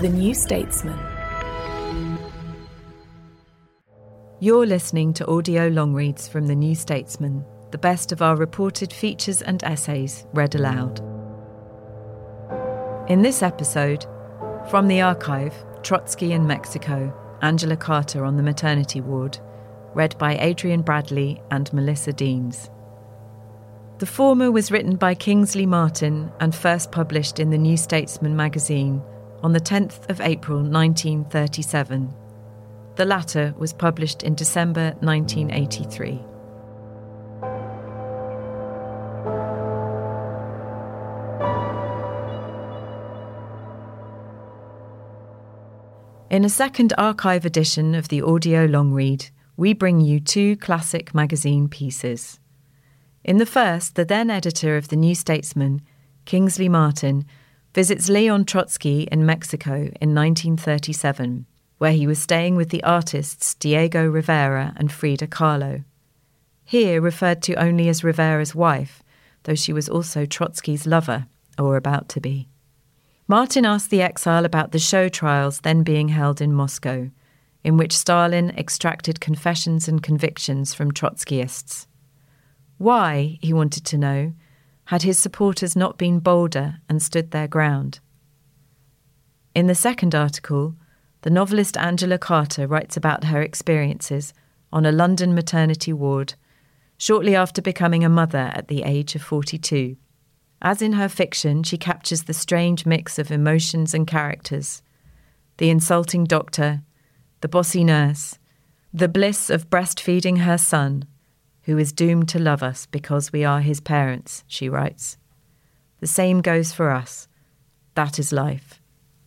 The New Statesman. You're listening to audio long reads from The New Statesman, the best of our reported features and essays read aloud. In this episode, from the archive, Trotsky in Mexico, Angela Carter on the maternity ward, read by Adrian Bradley and Melissa Denes. The former was written by Kingsley Martin and first published in the New Statesman magazine on the 10th of April 1937. The latter was published in December 1983. In a second archive edition of the audio long read, we bring you two classic magazine pieces. In the first, the then editor of the New Statesman, Kingsley Martin, visits Leon Trotsky in Mexico in 1937, where he was staying with the artists Diego Rivera and Frida Kahlo. Here referred to only as Rivera's wife, though she was also Trotsky's lover, or about to be. Martin asked the exile about the show trials then being held in Moscow, in which Stalin extracted confessions and convictions from Trotskyists. Why, he wanted to know, had his supporters not been bolder and stood their ground? In the second article, the novelist Angela Carter writes about her experiences on a London maternity ward shortly after becoming a mother at the age of 42. As in her fiction, she captures the strange mix of emotions and characters the insulting doctor, the bossy nurse, the bliss of breastfeeding her son, who is doomed to love us because we are his parents, she writes. The same goes for us. That is life.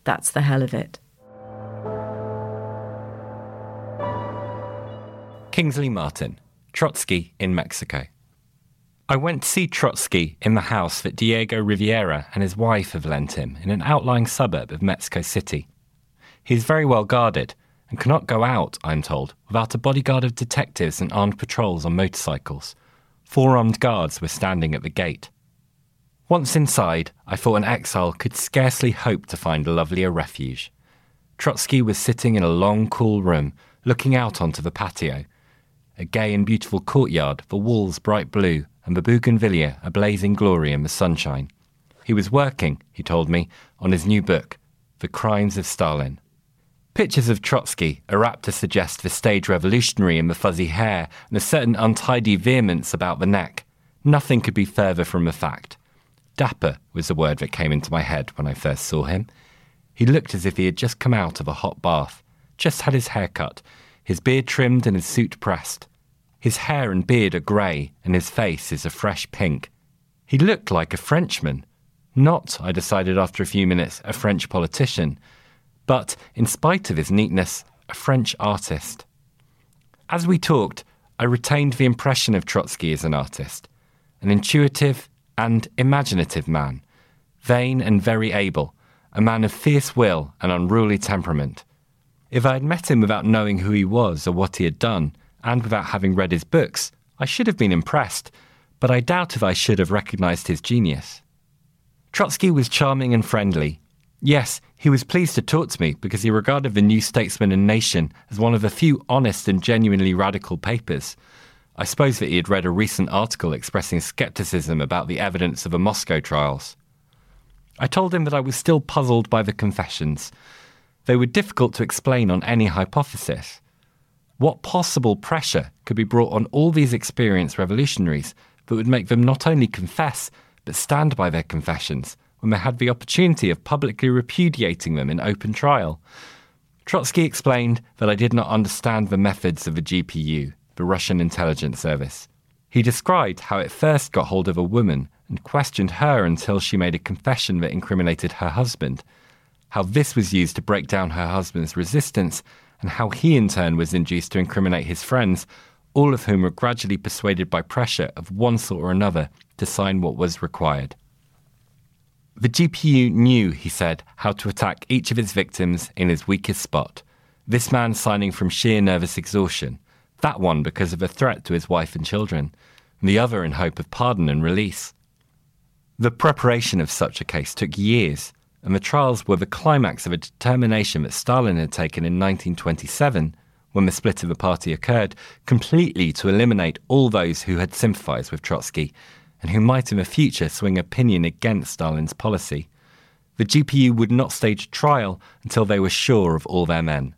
That's the hell of it. Kingsley Martin, Trotsky in Mexico. I went to see Trotsky in the house that Diego Rivera and his wife have lent him in an outlying suburb of Mexico City. He is very well guarded and cannot go out, I'm told, without a bodyguard of detectives and armed patrols on motorcycles. Four armed guards were standing at the gate. Once inside, I thought an exile could scarcely hope to find a lovelier refuge. Trotsky was sitting in a long, cool room, looking out onto the patio. A gay and beautiful courtyard, the walls bright blue, and the bougainvillea a blazing glory in the sunshine. He was working, he told me, on his new book, The Crimes of Stalin. Pictures of Trotsky are apt to suggest the stage revolutionary in the fuzzy hair and a certain untidy vehemence about the neck. Nothing could be further from the fact. Dapper was the word that came into my head when I first saw him. He looked as if he had just come out of a hot bath, just had his hair cut, his beard trimmed and his suit pressed. His hair and beard are grey, and his face is a fresh pink. He looked like a Frenchman. Not, I decided after a few minutes, a French politician, but, in spite of his neatness, a French artist. As we talked, I retained the impression of Trotsky as an artist, an intuitive and imaginative man, vain and very able, a man of fierce will and unruly temperament. If I had met him without knowing who he was or what he had done, and without having read his books, I should have been impressed, but I doubt if I should have recognized his genius. Trotsky was charming and friendly. Yes, he was pleased to talk to me because he regarded the New Statesman and Nation as one of the few honest and genuinely radical papers. I suppose that he had read a recent article expressing skepticism about the evidence of the Moscow trials. I told him that I was still puzzled by the confessions. They were difficult to explain on any hypothesis. What possible pressure could be brought on all these experienced revolutionaries that would make them not only confess, but stand by their confessions when they had the opportunity of publicly repudiating them in open trial? Trotsky explained that I did not understand the methods of the GPU, the Russian intelligence service. He described how it first got hold of a woman and questioned her until she made a confession that incriminated her husband, how this was used to break down her husband's resistance, and how he in turn was induced to incriminate his friends, all of whom were gradually persuaded by pressure of one sort or another to sign what was required. The GPU knew, he said, how to attack each of his victims in his weakest spot. This man signing from sheer nervous exhaustion, that one because of a threat to his wife and children, the other in hope of pardon and release. The preparation of such a case took years, and the trials were the climax of a determination that Stalin had taken in 1927, when the split of the party occurred, completely to eliminate all those who had sympathized with Trotsky and who might in the future swing opinion against Stalin's policy. The GPU would not stage trial until they were sure of all their men.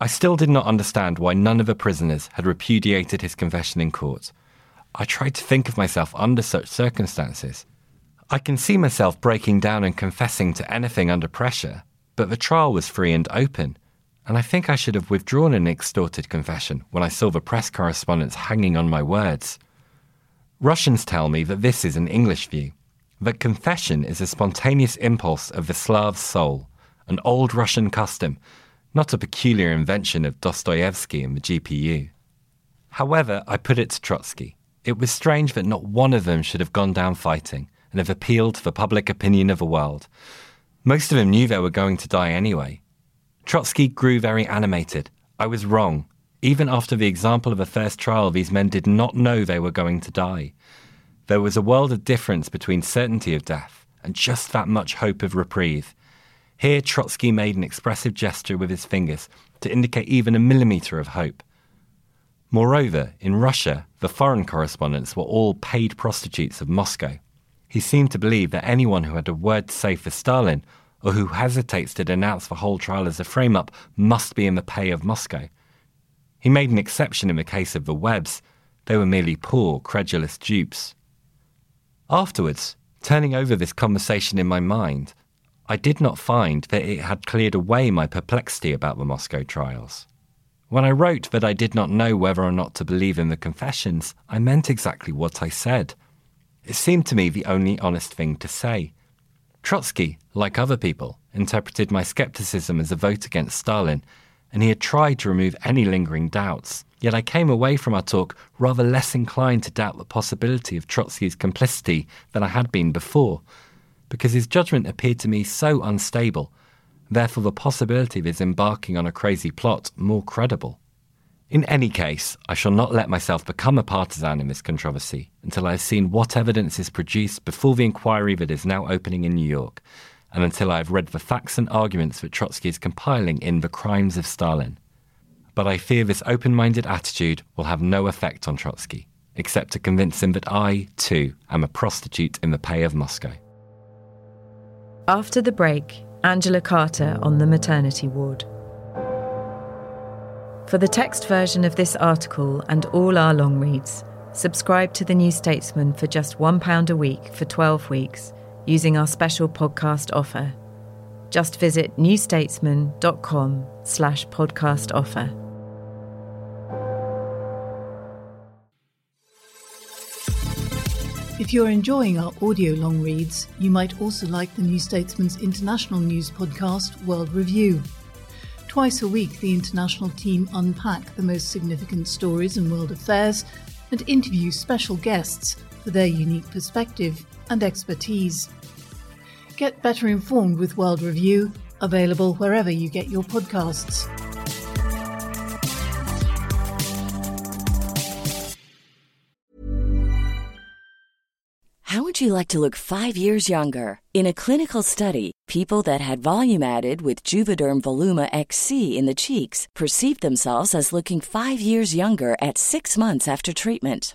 I still did not understand why none of the prisoners had repudiated his confession in court. I tried to think of myself under such circumstances. I can see myself breaking down and confessing to anything under pressure, but the trial was free and open, and I think I should have withdrawn an extorted confession when I saw the press correspondence hanging on my words. Russians tell me that this is an English view, that confession is a spontaneous impulse of the Slav's soul, an old Russian custom, not a peculiar invention of Dostoevsky and the GPU. However, I put it to Trotsky. It was strange that not one of them should have gone down fighting and have appealed to the public opinion of the world. Most of them knew they were going to die anyway. Trotsky grew very animated. I was wrong. Even after the example of the first trial, these men did not know they were going to die. There was a world of difference between certainty of death and just that much hope of reprieve. Here, Trotsky made an expressive gesture with his fingers to indicate even a millimetre of hope. Moreover, in Russia, the foreign correspondents were all paid prostitutes of Moscow. He seemed to believe that anyone who had a word to say for Stalin, or who hesitates to denounce the whole trial as a frame up, must be in the pay of Moscow. He made an exception in the case of the Webbs. They were merely poor, credulous dupes. Afterwards, turning over this conversation in my mind, I did not find that it had cleared away my perplexity about the Moscow trials. When I wrote that I did not know whether or not to believe in the confessions, I meant exactly what I said. It seemed to me the only honest thing to say. Trotsky, like other people, interpreted my skepticism as a vote against Stalin, and he had tried to remove any lingering doubts. Yet I came away from our talk rather less inclined to doubt the possibility of Trotsky's complicity than I had been before, because his judgment appeared to me so unstable therefore the possibility of his embarking on a crazy plot more credible. In any case, I shall not let myself become a partisan in this controversy until I have seen what evidence is produced before the inquiry that is now opening in New York, and until I have read the facts and arguments that Trotsky is compiling in The Crimes of Stalin. But I fear this open minded attitude will have no effect on Trotsky, except to convince him that I, too, am a prostitute in the pay of Moscow. After the break, Angela Carter on the maternity ward. For the text version of this article and all our long reads, subscribe to The New Statesman for just £1 a week for 12 weeks using our special podcast offer. Just visit newstatesman.com slash podcast offer. If you're enjoying our audio long reads, you might also like the New Statesman's international news podcast, World Review. Twice a week, the international team unpack the most significant stories in world affairs and interview special guests for their unique perspective and expertise. Get better informed with World Review, available wherever you get your podcasts. How would you like to look five years younger? In a clinical study, people that had volume added with Juvederm Voluma XC in the cheeks perceived themselves as looking five years younger at six months after treatment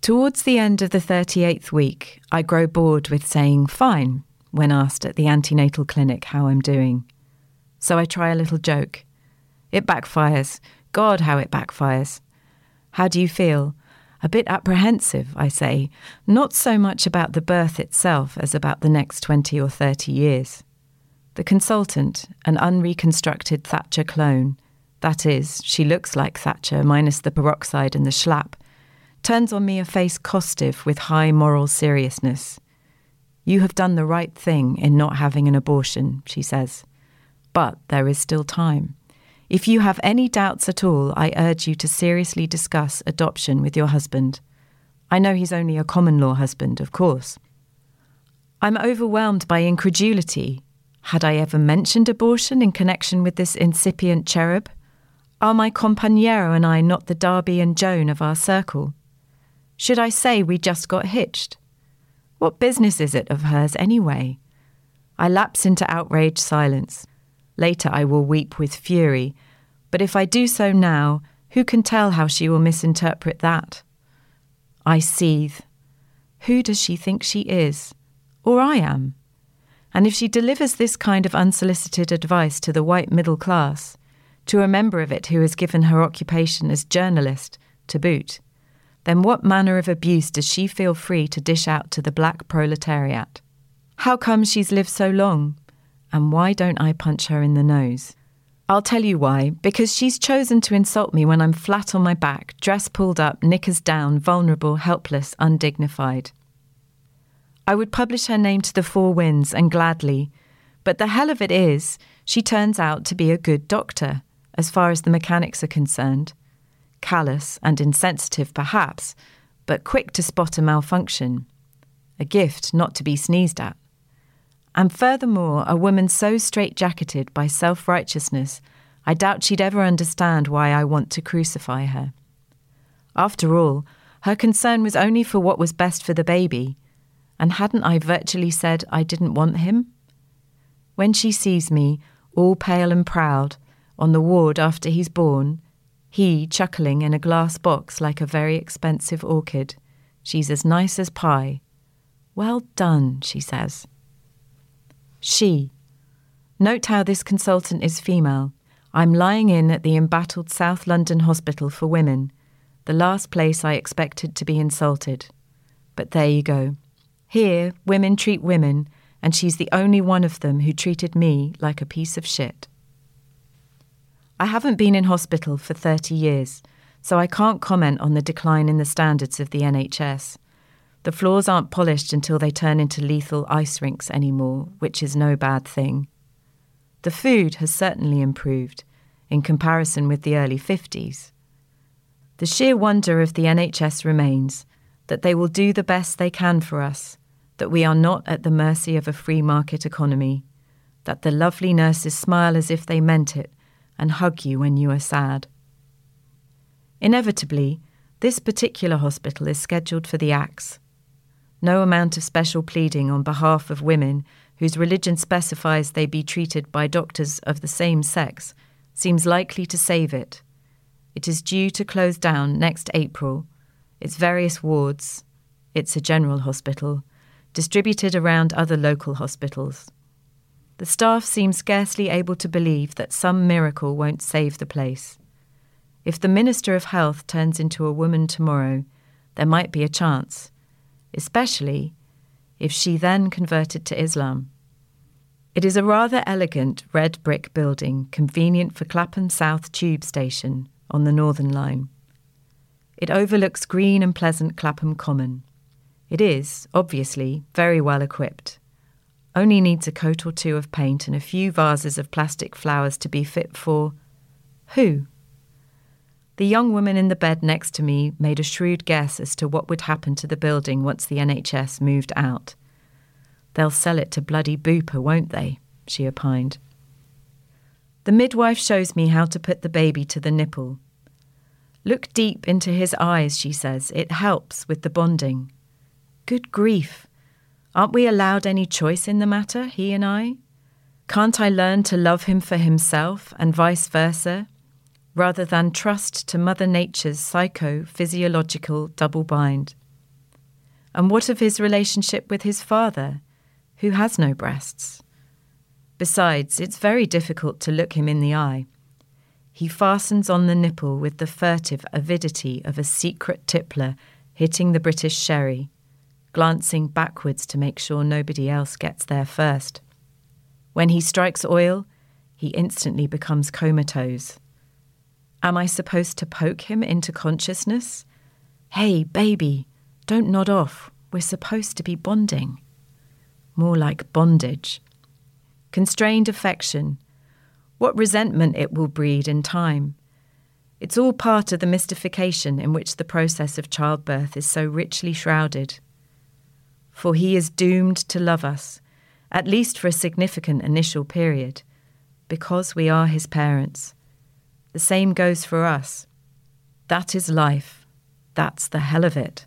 Towards the end of the 38th week, I grow bored with saying fine when asked at the antenatal clinic how I'm doing. So I try a little joke. It backfires. God, how it backfires. How do you feel? A bit apprehensive, I say, not so much about the birth itself as about the next 20 or 30 years. The consultant, an unreconstructed Thatcher clone, that is, she looks like Thatcher minus the peroxide and the schlapp, turns on me a face costive with high moral seriousness. You have done the right thing in not having an abortion, she says. But there is still time. If you have any doubts at all, I urge you to seriously discuss adoption with your husband. I know he's only a common law husband, of course. I'm overwhelmed by incredulity. Had I ever mentioned abortion in connection with this incipient cherub? Are my compañero and I not the Darby and Joan of our circle? Should I say we just got hitched? What business is it of hers anyway? I lapse into outraged silence. Later I will weep with fury, but if I do so now, who can tell how she will misinterpret that? I seethe. Who does she think she is? Or I am? And if she delivers this kind of unsolicited advice to the white middle class, to a member of it who has given her occupation as journalist to boot, then what manner of abuse does she feel free to dish out to the black proletariat? How come she's lived so long? And why don't I punch her in the nose? I'll tell you why. Because she's chosen to insult me when I'm flat on my back, dress pulled up, knickers down, vulnerable, helpless, undignified. I would publish her name to the four winds and gladly, but the hell of it is, she turns out to be a good doctor, as far as the mechanics are concerned. Callous and insensitive, perhaps, but quick to spot a malfunction. A gift not to be sneezed at. And furthermore, a woman so straitjacketed by self righteousness, I doubt she'd ever understand why I want to crucify her. After all, her concern was only for what was best for the baby, and hadn't I virtually said I didn't want him? When she sees me, all pale and proud, on the ward after he's born, He chuckling in a glass box like a very expensive orchid. She's as nice as pie. Well done, she says. She. Note how this consultant is female. I'm lying in at the embattled South London Hospital for Women, the last place I expected to be insulted. But there you go. Here, women treat women, and she's the only one of them who treated me like a piece of shit. I haven't been in hospital for 30 years, so I can't comment on the decline in the standards of the NHS. The floors aren't polished until they turn into lethal ice rinks anymore, which is no bad thing. The food has certainly improved in comparison with the early 50s. The sheer wonder of the NHS remains that they will do the best they can for us, that we are not at the mercy of a free market economy, that the lovely nurses smile as if they meant it and hug you when you are sad. Inevitably, this particular hospital is scheduled for the axe. No amount of special pleading on behalf of women whose religion specifies they be treated by doctors of the same sex, seems likely to save it. It is due to close down next April. Its various wards, it's a general hospital, distributed around other local hospitals. The staff seem scarcely able to believe that some miracle won't save the place. If the Minister of Health turns into a woman tomorrow, there might be a chance, especially if she then converted to Islam. It is a rather elegant red brick building convenient for Clapham South Tube Station on the Northern Line. It overlooks green and pleasant Clapham Common. It is, obviously, very well equipped. Only needs a coat or two of paint and a few vases of plastic flowers to be fit for who? The young woman in the bed next to me made a shrewd guess as to what would happen to the building once the NHS moved out. They'll sell it to bloody BUPA, won't they? she opined. The midwife shows me how to put the baby to the nipple. Look deep into his eyes, she says. It helps with the bonding. Good grief. Aren't we allowed any choice in the matter, he and I? Can't I learn to love him for himself and vice versa? rather than trust to Mother Nature's psycho physiological double bind? And what of his relationship with his father, who has no breasts? Besides, it's very difficult to look him in the eye. He fastens on the nipple with the furtive avidity of a secret tippler hitting the British sherry, glancing backwards to make sure nobody else gets there first. When he strikes oil, he instantly becomes comatose. Am I supposed to poke him into consciousness? Hey, baby, don't nod off. We're supposed to be bonding. More like bondage. Constrained affection. What resentment it will breed in time. It's all part of the mystification in which the process of childbirth is so richly shrouded. For he is doomed to love us, at least for a significant initial period, because we are his parents the same goes for us. That is life. That's the hell of it.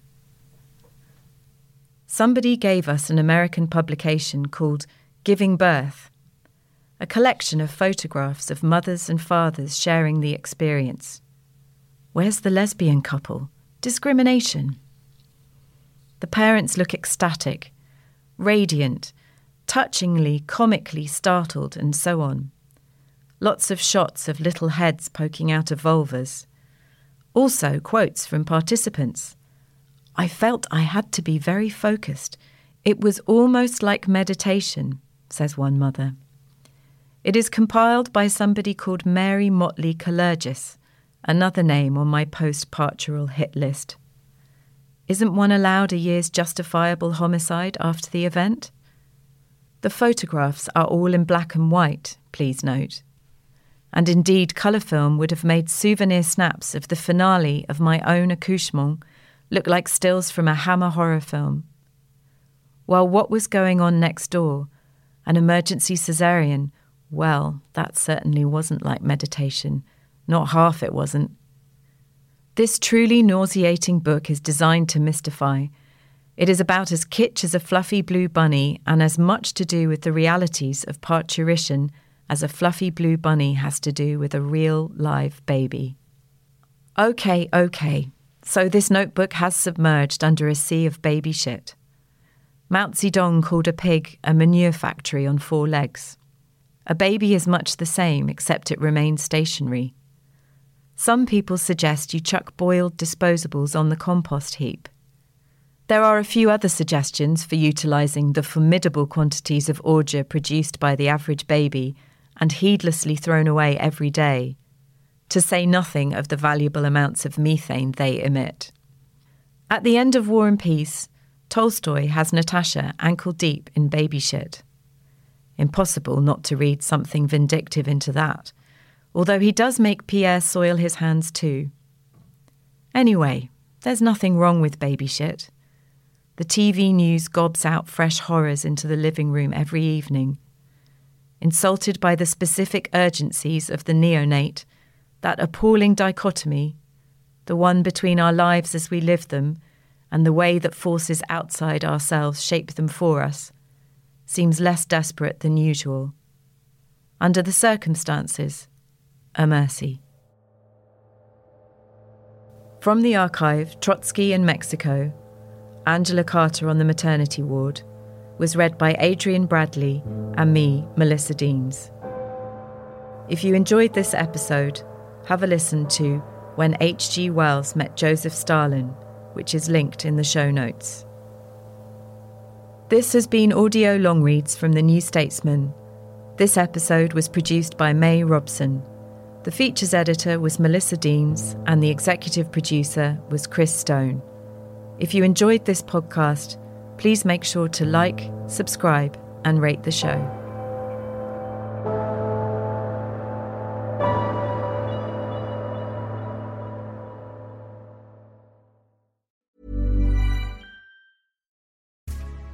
Somebody gave us an American publication called Giving Birth, a collection of photographs of mothers and fathers sharing the experience. Where's the lesbian couple? Discrimination. The parents look ecstatic, radiant, touchingly, comically startled, and so on. Lots of shots of little heads poking out of vulvas. Also, quotes from participants. I felt I had to be very focused. It was almost like meditation, says one mother. It is compiled by somebody called Mary Motley Kalergis, another name on my post parturial hit list. Isn't one allowed a year's justifiable homicide after the event? The photographs are all in black and white, please note and indeed colour film would have made souvenir snaps of the finale of my own accouchement look like stills from a Hammer horror film. While what was going on next door, an emergency caesarean, well, that certainly wasn't like meditation. Not half it wasn't. This truly nauseating book is designed to mystify. It is about as kitsch as a fluffy blue bunny and as much to do with the realities of parturition as a fluffy blue bunny has to do with a real live baby. Okay, okay. So this notebook has submerged under a sea of baby shit. Mao Zedong called a pig a manure factory on four legs. A baby is much the same, except it remains stationary. Some people suggest you chuck boiled disposables on the compost heap. There are a few other suggestions for utilising the formidable quantities of ordure produced by the average baby and heedlessly thrown away every day, to say nothing of the valuable amounts of methane they emit. At the end of War and Peace, Tolstoy has Natasha ankle deep in baby shit. Impossible not to read something vindictive into that, although he does make Pierre soil his hands too. Anyway, there's nothing wrong with baby shit. The TV news gobs out fresh horrors into the living room every evening. Insulted by the specific urgencies of the neonate, that appalling dichotomy, the one between our lives as we live them and the way that forces outside ourselves shape them for us, seems less desperate than usual. Under the circumstances, a mercy. From the archive, Trotsky in Mexico, Angela Carter on the maternity ward, was read by Adrian Bradley and me, Melissa Denes. If you enjoyed this episode, have a listen to When H.G. Wells Met Joseph Stalin which is linked in the show notes. This has been audio long reads from The New Statesman. This episode was produced by May Robson. The features editor was Melissa Denes, and the executive producer was Chris Stone. If you enjoyed this podcast, please make sure to like, subscribe, and rate the show.